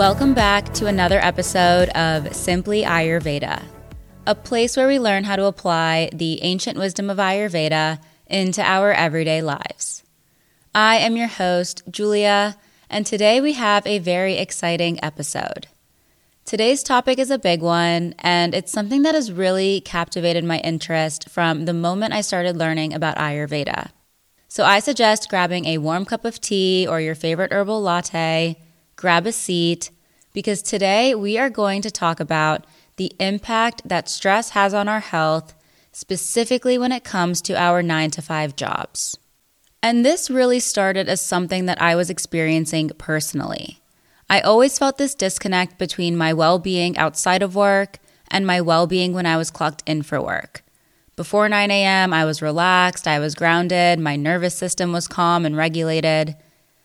Welcome back to another episode of Simply Ayurveda, a place where we learn how to apply the ancient wisdom of Ayurveda into our everyday lives. I am your host, Julia, and today we have a very exciting episode. Today's topic is a big one, and it's something that has really captivated my interest from the moment I started learning about Ayurveda. So I suggest grabbing a warm cup of tea or your favorite herbal latte grab a seat, because today we are going to talk about the impact that stress has on our health, specifically when it comes to our nine to five jobs. And this really started as something that I was experiencing personally. I always felt this disconnect between my well being outside of work and my well being when I was clocked in for work. Before 9 a.m., I was relaxed, I was grounded, my nervous system was calm and regulated.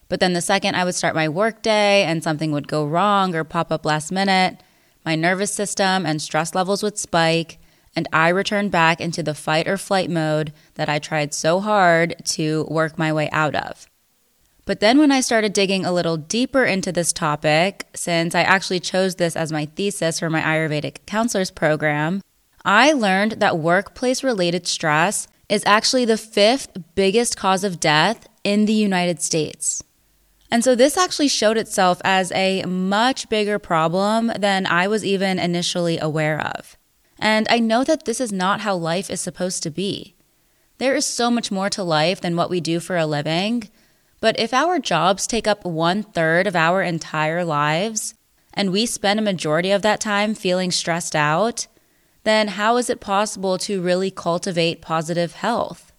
But then the second I would start my workday and something would go wrong or pop up last minute, my nervous system and stress levels would spike, and I returned back into the fight or flight mode that I tried so hard to work my way out of. But then, when I started digging a little deeper into this topic, since I actually chose this as my thesis for my Ayurvedic counselor's program, I learned that workplace related stress is actually the fifth biggest cause of death in the United States. And so this actually showed itself as a much bigger problem than I was even initially aware of. And I know that this is not how life is supposed to be. There is so much more to life than what we do for a living. But if our jobs take up one third of our entire lives, and we spend a majority of that time feeling stressed out, then how is it possible to really cultivate positive health?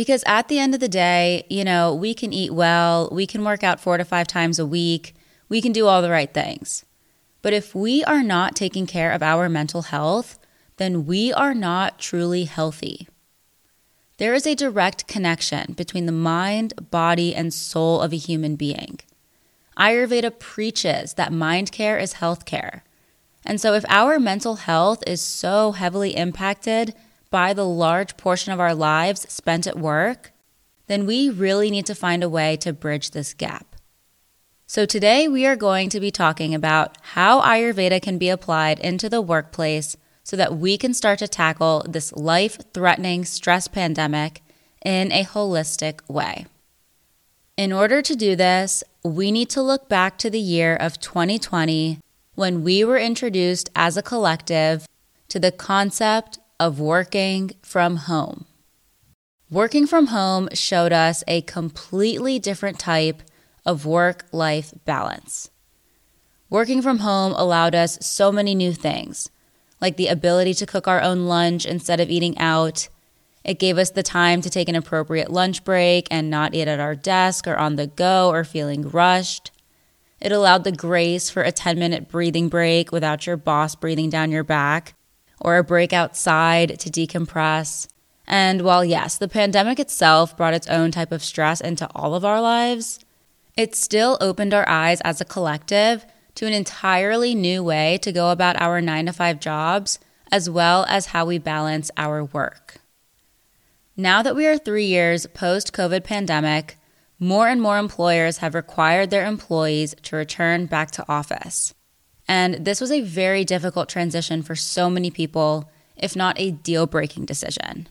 Because at the end of the day, you know, we can eat well, we can work out four to five times a week, we can do all the right things. But if we are not taking care of our mental health, then we are not truly healthy. There is a direct connection between the mind, body, and soul of a human being. Ayurveda preaches that mind care is health care. And so, if our mental health is so heavily impacted by the large portion of our lives spent at work, then we really need to find a way to bridge this gap. So, today we are going to be talking about how Ayurveda can be applied into the workplace so that we can start to tackle this life threatening stress pandemic in a holistic way. In order to do this, we need to look back to the year of 2020 when we were introduced as a collective to the concept of working from home. Working from home showed us a completely different type of work life balance. Working from home allowed us so many new things, like the ability to cook our own lunch instead of eating out. It gave us the time to take an appropriate lunch break and not eat at our desk or on the go or feeling rushed. It allowed the grace for a 10 minute breathing break without your boss breathing down your back, or a break outside to decompress. And while, yes, the pandemic itself brought its own type of stress into all of our lives, it still opened our eyes as a collective to an entirely new way to go about our nine to five jobs, as well as how we balance our work. Now that we are three years post COVID pandemic, more and more employers have required their employees to return back to office. And this was a very difficult transition for so many people, if not a deal breaking decision.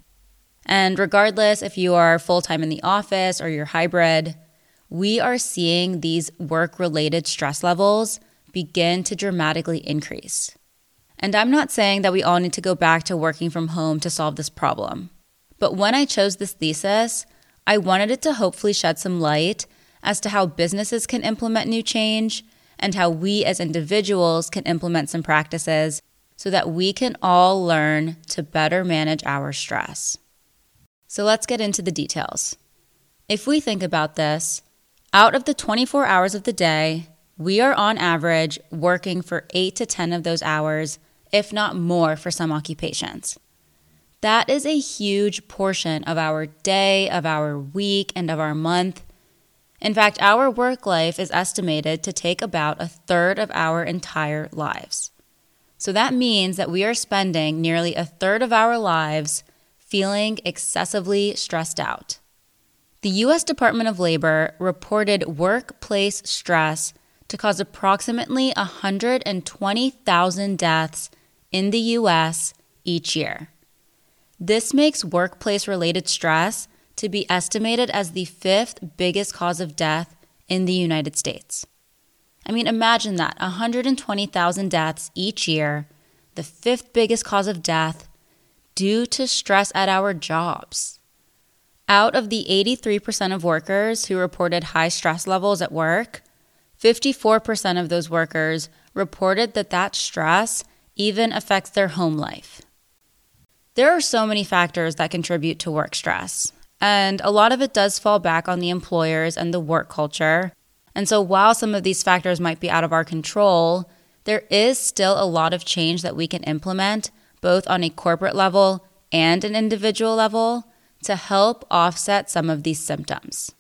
And regardless if you are full time in the office or you're hybrid, we are seeing these work related stress levels begin to dramatically increase. And I'm not saying that we all need to go back to working from home to solve this problem. But when I chose this thesis, I wanted it to hopefully shed some light as to how businesses can implement new change and how we as individuals can implement some practices so that we can all learn to better manage our stress. So let's get into the details. If we think about this, out of the 24 hours of the day, we are on average working for 8 to 10 of those hours, if not more for some occupations. That is a huge portion of our day, of our week, and of our month in fact, our work life is estimated to take about a third of our entire lives. So that means that we are spending nearly a third of our lives feeling excessively stressed out. The U.S. Department of Labor reported workplace stress to cause approximately 120,000 deaths in the US each year. This makes workplace related stress to be estimated as the fifth biggest cause of death in the United States. I mean, imagine that 120,000 deaths each year, the fifth biggest cause of death due to stress at our jobs. Out of the 83% of workers who reported high stress levels at work, 54% of those workers reported that that stress even affects their home life. There are so many factors that contribute to work stress, and a lot of it does fall back on the employers and the work culture. And so, while some of these factors might be out of our control, there is still a lot of change that we can implement, both on a corporate level and an individual level, to help offset some of these symptoms.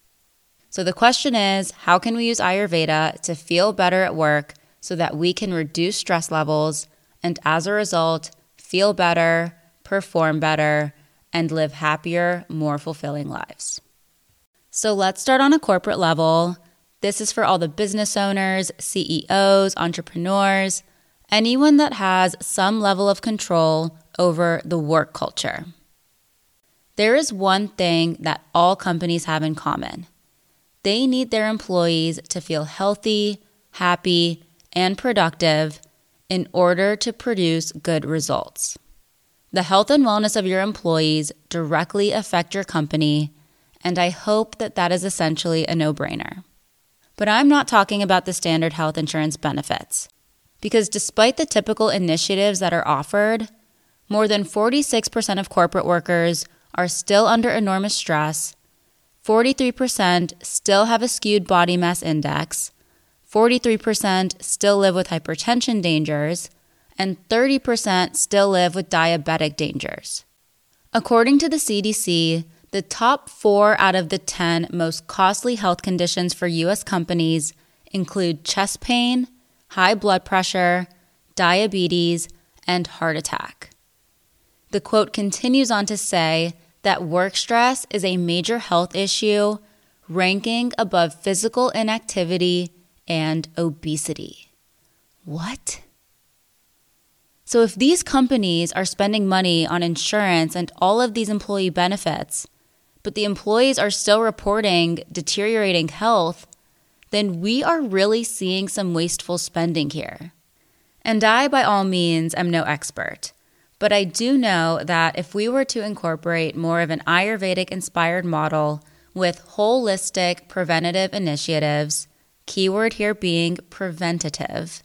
So, the question is how can we use Ayurveda to feel better at work so that we can reduce stress levels and, as a result, feel better, perform better, and live happier, more fulfilling lives. So let's start on a corporate level. This is for all the business owners, CEOs, entrepreneurs, anyone that has some level of control over the work culture. There is one thing that all companies have in common they need their employees to feel healthy, happy, and productive in order to produce good results. The health and wellness of your employees directly affect your company, and I hope that that is essentially a no brainer. But I'm not talking about the standard health insurance benefits, because despite the typical initiatives that are offered, more than 46% of corporate workers are still under enormous stress, 43% still have a skewed body mass index, 43% still live with hypertension dangers, and 30% still live with diabetic dangers. According to the CDC, the top four out of the 10 most costly health conditions for U.S. companies include chest pain, high blood pressure, diabetes, and heart attack. The quote continues on to say that work stress is a major health issue, ranking above physical inactivity and obesity. What? So, if these companies are spending money on insurance and all of these employee benefits, but the employees are still reporting deteriorating health, then we are really seeing some wasteful spending here. And I, by all means, am no expert, but I do know that if we were to incorporate more of an Ayurvedic inspired model with holistic preventative initiatives, keyword here being preventative,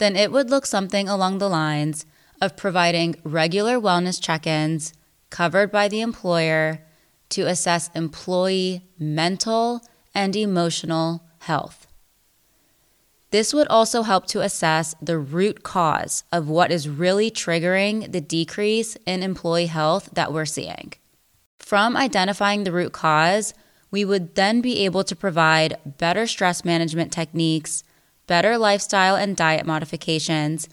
then it would look something along the lines of providing regular wellness check ins covered by the employer to assess employee mental and emotional health. This would also help to assess the root cause of what is really triggering the decrease in employee health that we're seeing. From identifying the root cause, we would then be able to provide better stress management techniques better lifestyle and diet modifications,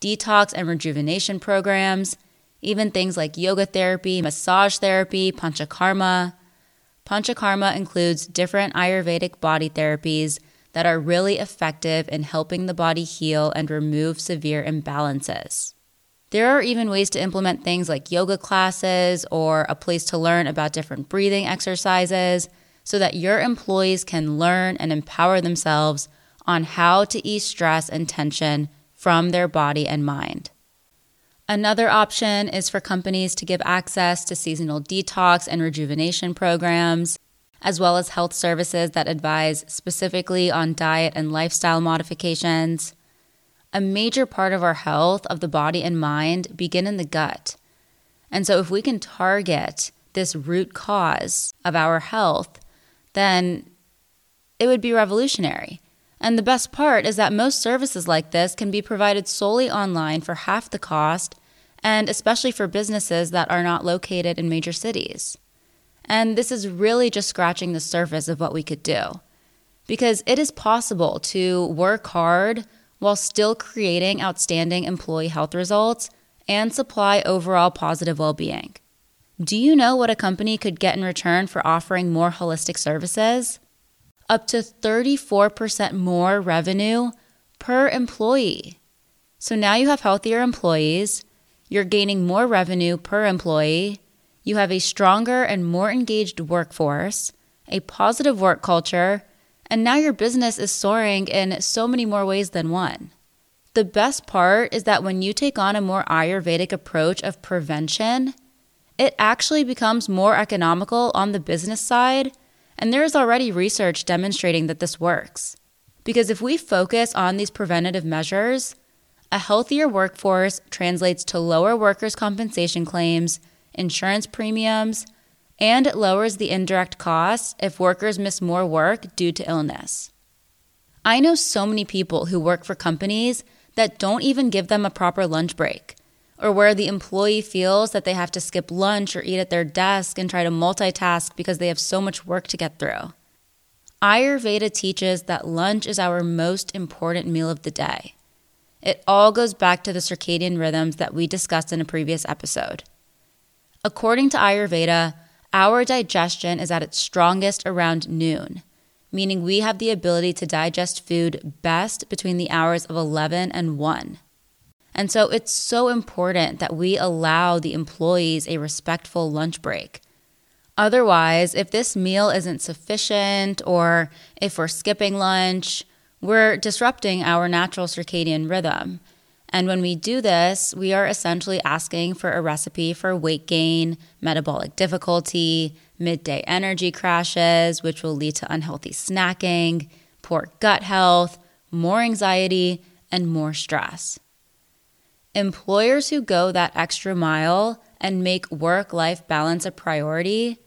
detox and rejuvenation programs, even things like yoga therapy, massage therapy, panchakarma. Panchakarma includes different Ayurvedic body therapies that are really effective in helping the body heal and remove severe imbalances. There are even ways to implement things like yoga classes or a place to learn about different breathing exercises so that your employees can learn and empower themselves on how to ease stress and tension from their body and mind. Another option is for companies to give access to seasonal detox and rejuvenation programs, as well as health services that advise specifically on diet and lifestyle modifications. A major part of our health of the body and mind begin in the gut. And so if we can target this root cause of our health, then it would be revolutionary. And the best part is that most services like this can be provided solely online for half the cost, and especially for businesses that are not located in major cities. And this is really just scratching the surface of what we could do. Because it is possible to work hard while still creating outstanding employee health results and supply overall positive well being. Do you know what a company could get in return for offering more holistic services? Up to 34% more revenue per employee. So now you have healthier employees, you're gaining more revenue per employee, you have a stronger and more engaged workforce, a positive work culture, and now your business is soaring in so many more ways than one. The best part is that when you take on a more Ayurvedic approach of prevention, it actually becomes more economical on the business side, and there is already research demonstrating that this works. Because if we focus on these preventative measures, a healthier workforce translates to lower workers' compensation claims, insurance premiums, and it lowers the indirect costs if workers miss more work due to illness. I know so many people who work for companies that don't even give them a proper lunch break, or where the employee feels that they have to skip lunch or eat at their desk and try to multitask because they have so much work to get through. Ayurveda teaches that lunch is our most important meal of the day. It all goes back to the circadian rhythms that we discussed in a previous episode. According to Ayurveda, our digestion is at its strongest around noon meaning we have the ability to digest food best between the hours of 11 and 1. And so it's so important that we allow the employees a respectful lunch break. Otherwise, if this meal isn't sufficient or if we're skipping lunch, we're disrupting our natural circadian rhythm. And when we do this, we are essentially asking for a recipe for weight gain, metabolic difficulty, midday energy crashes, which will lead to unhealthy snacking, poor gut health, more anxiety, and more stress. Employers who go that extra mile and make work life balance a priority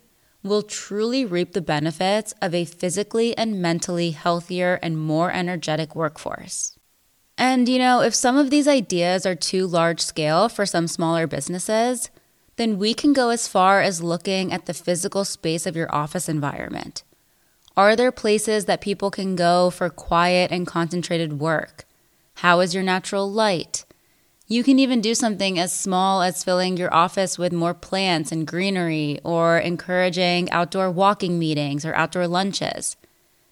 will truly reap the benefits of a physically and mentally healthier and more energetic workforce. And you know, if some of these ideas are too large scale for some smaller businesses, then we can go as far as looking at the physical space of your office environment. Are there places that people can go for quiet and concentrated work? How is your natural light? You can even do something as small as filling your office with more plants and greenery or encouraging outdoor walking meetings or outdoor lunches.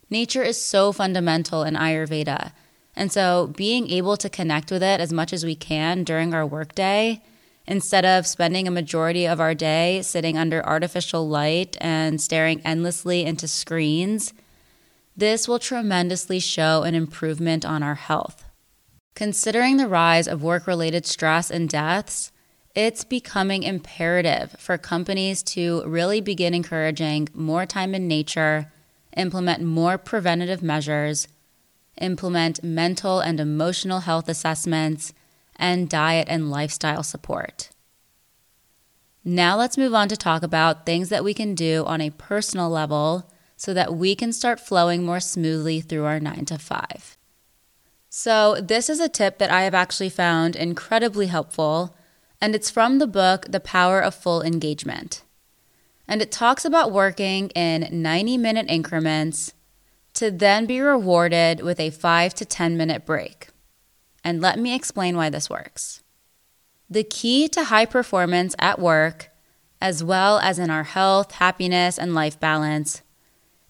Nature is so fundamental in Ayurveda. And so being able to connect with it as much as we can during our workday Instead of spending a majority of our day sitting under artificial light and staring endlessly into screens, this will tremendously show an improvement on our health. Considering the rise of work related stress and deaths, it's becoming imperative for companies to really begin encouraging more time in nature, implement more preventative measures, implement mental and emotional health assessments, and diet and lifestyle support. Now let's move on to talk about things that we can do on a personal level so that we can start flowing more smoothly through our 9 to 5. So, this is a tip that I have actually found incredibly helpful, and it's from the book The Power of Full Engagement. And it talks about working in 90 minute increments to then be rewarded with a 5 to 10 minute break. And let me explain why this works. The key to high performance at work, as well as in our health, happiness, and life balance,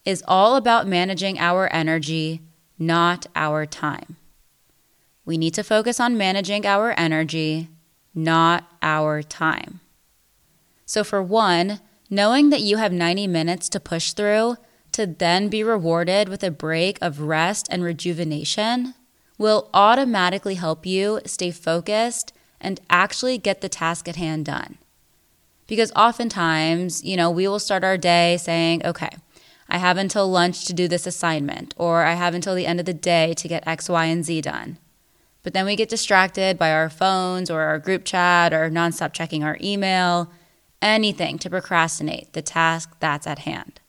is all about managing our energy, not our time. We need to focus on managing our energy, not our time. So, for one, knowing that you have 90 minutes to push through to then be rewarded with a break of rest and rejuvenation will automatically help you stay focused and actually get the task at hand done. Because oftentimes, you know, we will start our day saying, okay, I have until lunch to do this assignment, or I have until the end of the day to get X, Y, and Z done. But then we get distracted by our phones or our group chat or nonstop checking our email, anything to procrastinate the task that's at hand.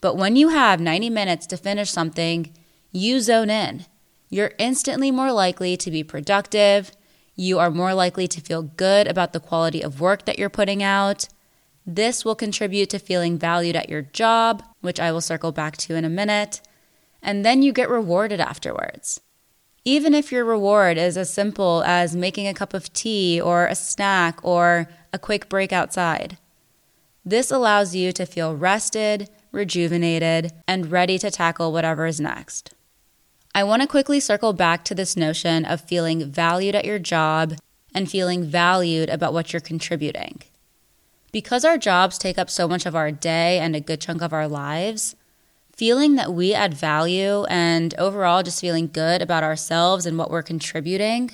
But when you have 90 minutes to finish something, you zone in you're instantly more likely to be productive. You are more likely to feel good about the quality of work that you're putting out. This will contribute to feeling valued at your job, which I will circle back to in a minute. And then you get rewarded afterwards. Even if your reward is as simple as making a cup of tea or a snack or a quick break outside. This allows you to feel rested, rejuvenated, and ready to tackle whatever is next. I want to quickly circle back to this notion of feeling valued at your job and feeling valued about what you're contributing. Because our jobs take up so much of our day and a good chunk of our lives, feeling that we add value and overall just feeling good about ourselves and what we're contributing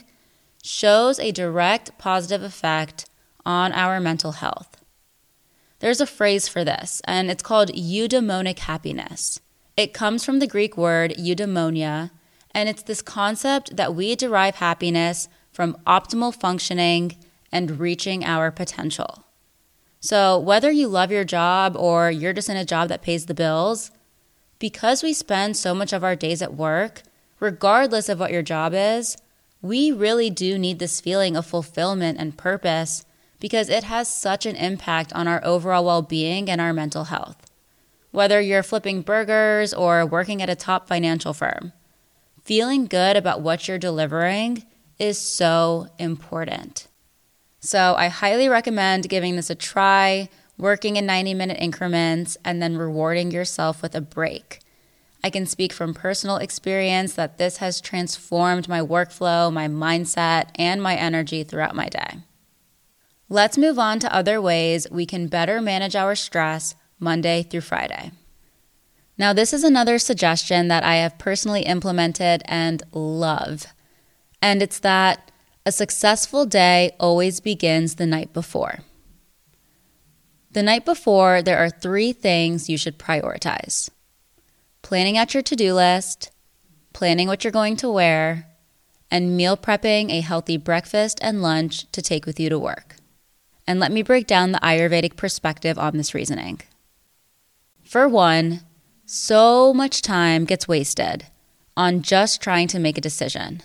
shows a direct positive effect on our mental health. There's a phrase for this, and it's called eudaimonic happiness. It comes from the Greek word eudaimonia, and it's this concept that we derive happiness from optimal functioning and reaching our potential. So, whether you love your job or you're just in a job that pays the bills, because we spend so much of our days at work, regardless of what your job is, we really do need this feeling of fulfillment and purpose because it has such an impact on our overall well being and our mental health. Whether you're flipping burgers or working at a top financial firm, feeling good about what you're delivering is so important. So, I highly recommend giving this a try, working in 90 minute increments, and then rewarding yourself with a break. I can speak from personal experience that this has transformed my workflow, my mindset, and my energy throughout my day. Let's move on to other ways we can better manage our stress Monday through Friday. Now, this is another suggestion that I have personally implemented and love. And it's that a successful day always begins the night before. The night before, there are three things you should prioritize planning out your to do list, planning what you're going to wear, and meal prepping a healthy breakfast and lunch to take with you to work. And let me break down the Ayurvedic perspective on this reasoning. For one, so much time gets wasted on just trying to make a decision,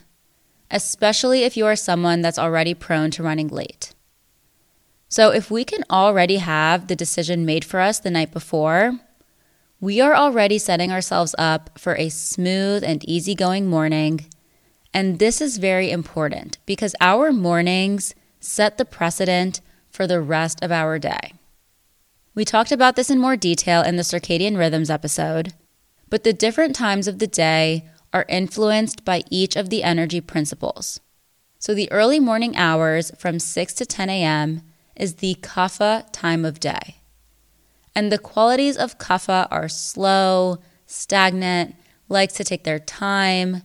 especially if you are someone that's already prone to running late. So, if we can already have the decision made for us the night before, we are already setting ourselves up for a smooth and easygoing morning. And this is very important because our mornings set the precedent for the rest of our day. We talked about this in more detail in the circadian rhythms episode, but the different times of the day are influenced by each of the energy principles. So the early morning hours from 6 to 10 a.m. is the kapha time of day. And the qualities of kapha are slow, stagnant, likes to take their time.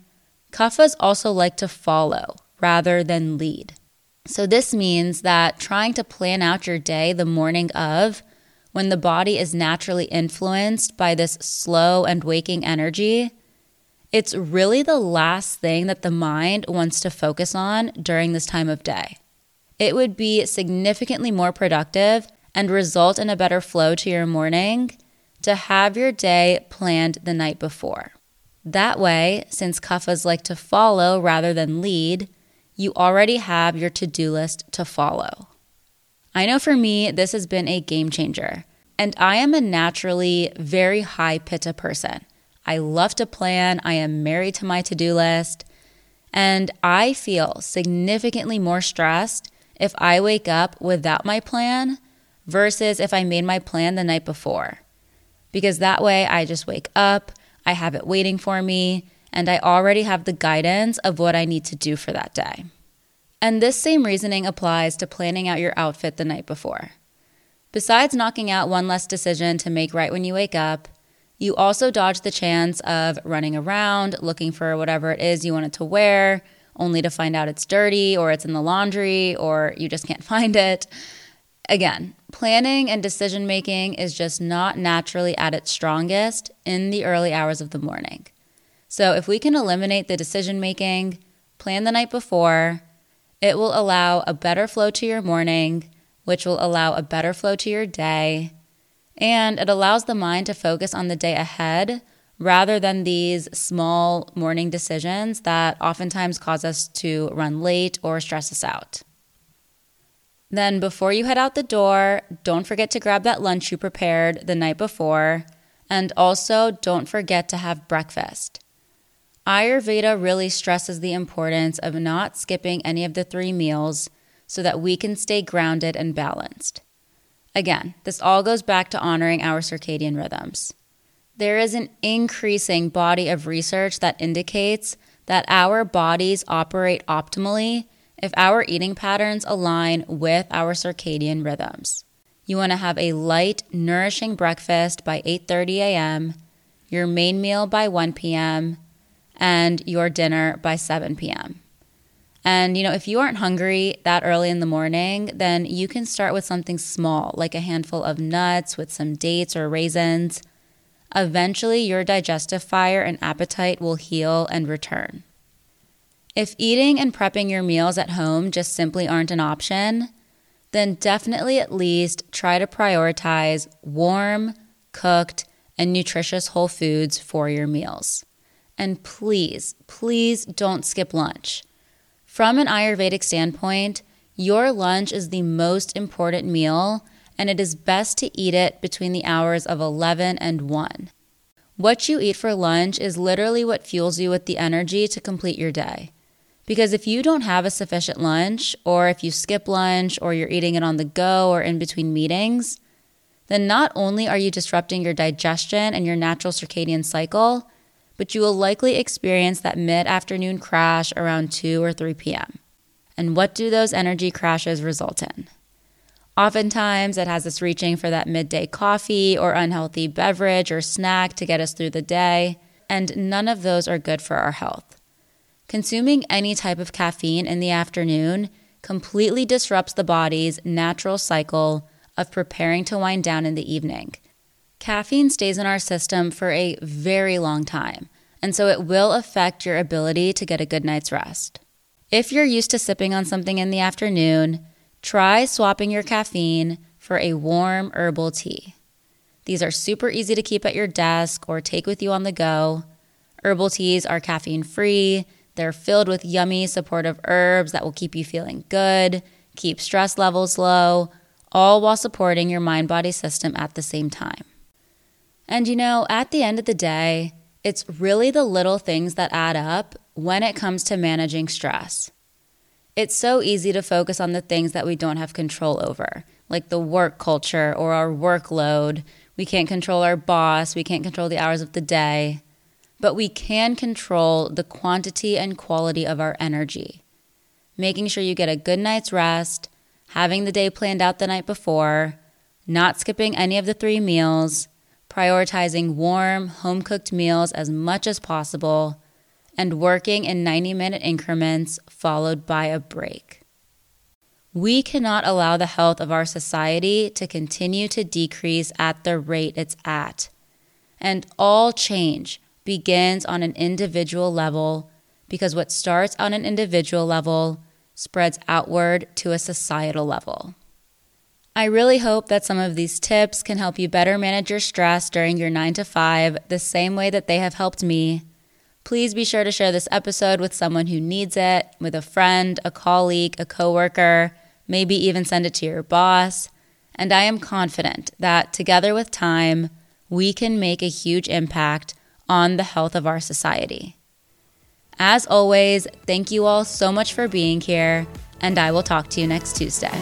Kaphas also like to follow rather than lead. So, this means that trying to plan out your day the morning of, when the body is naturally influenced by this slow and waking energy, it's really the last thing that the mind wants to focus on during this time of day. It would be significantly more productive and result in a better flow to your morning to have your day planned the night before. That way, since kaphas like to follow rather than lead, you already have your to do list to follow. I know for me, this has been a game changer. And I am a naturally very high pitta person. I love to plan. I am married to my to do list. And I feel significantly more stressed if I wake up without my plan versus if I made my plan the night before. Because that way I just wake up, I have it waiting for me, and I already have the guidance of what I need to do for that day. And this same reasoning applies to planning out your outfit the night before. Besides knocking out one less decision to make right when you wake up, you also dodge the chance of running around looking for whatever it is you wanted to wear, only to find out it's dirty or it's in the laundry or you just can't find it. Again, planning and decision making is just not naturally at its strongest in the early hours of the morning. So, if we can eliminate the decision making, plan the night before, it will allow a better flow to your morning, which will allow a better flow to your day. And it allows the mind to focus on the day ahead rather than these small morning decisions that oftentimes cause us to run late or stress us out. Then, before you head out the door, don't forget to grab that lunch you prepared the night before. And also, don't forget to have breakfast. Ayurveda really stresses the importance of not skipping any of the three meals so that we can stay grounded and balanced. Again, this all goes back to honoring our circadian rhythms. There is an increasing body of research that indicates that our bodies operate optimally if our eating patterns align with our circadian rhythms. You want to have a light, nourishing breakfast by 8:30 a.m., your main meal by 1 p.m., and your dinner by 7 p.m. And, you know, if you aren't hungry that early in the morning, then you can start with something small, like a handful of nuts with some dates or raisins. Eventually, your digestive fire and appetite will heal and return. If eating and prepping your meals at home just simply aren't an option, then definitely at least try to prioritize warm, cooked, and nutritious whole foods for your meals. And please, please don't skip lunch. From an Ayurvedic standpoint, your lunch is the most important meal, and it is best to eat it between the hours of 11 and 1. What you eat for lunch is literally what fuels you with the energy to complete your day. Because if you don't have a sufficient lunch, or if you skip lunch, or you're eating it on the go or in between meetings, then not only are you disrupting your digestion and your natural circadian cycle, but you will likely experience that mid afternoon crash around 2 or 3 p.m. And what do those energy crashes result in? Oftentimes, it has us reaching for that midday coffee or unhealthy beverage or snack to get us through the day, and none of those are good for our health. Consuming any type of caffeine in the afternoon completely disrupts the body's natural cycle of preparing to wind down in the evening Caffeine stays in our system for a very long time, and so it will affect your ability to get a good night's rest. If you're used to sipping on something in the afternoon, try swapping your caffeine for a warm herbal tea. These are super easy to keep at your desk or take with you on the go. Herbal teas are caffeine free, they're filled with yummy, supportive herbs that will keep you feeling good, keep stress levels low, all while supporting your mind body system at the same time. And you know, at the end of the day, it's really the little things that add up when it comes to managing stress. It's so easy to focus on the things that we don't have control over, like the work culture or our workload. We can't control our boss, we can't control the hours of the day, but we can control the quantity and quality of our energy. Making sure you get a good night's rest, having the day planned out the night before, not skipping any of the three meals prioritizing warm, home cooked meals as much as possible, and working in 90 minute increments followed by a break. We cannot allow the health of our society to continue to decrease at the rate it's at. And all change begins on an individual level because what starts on an individual level spreads outward to a societal level. I really hope that some of these tips can help you better manage your stress during your 9 to 5 the same way that they have helped me. Please be sure to share this episode with someone who needs it, with a friend, a colleague, a coworker, maybe even send it to your boss. And I am confident that together with time, we can make a huge impact on the health of our society. As always, thank you all so much for being here, and I will talk to you next Tuesday.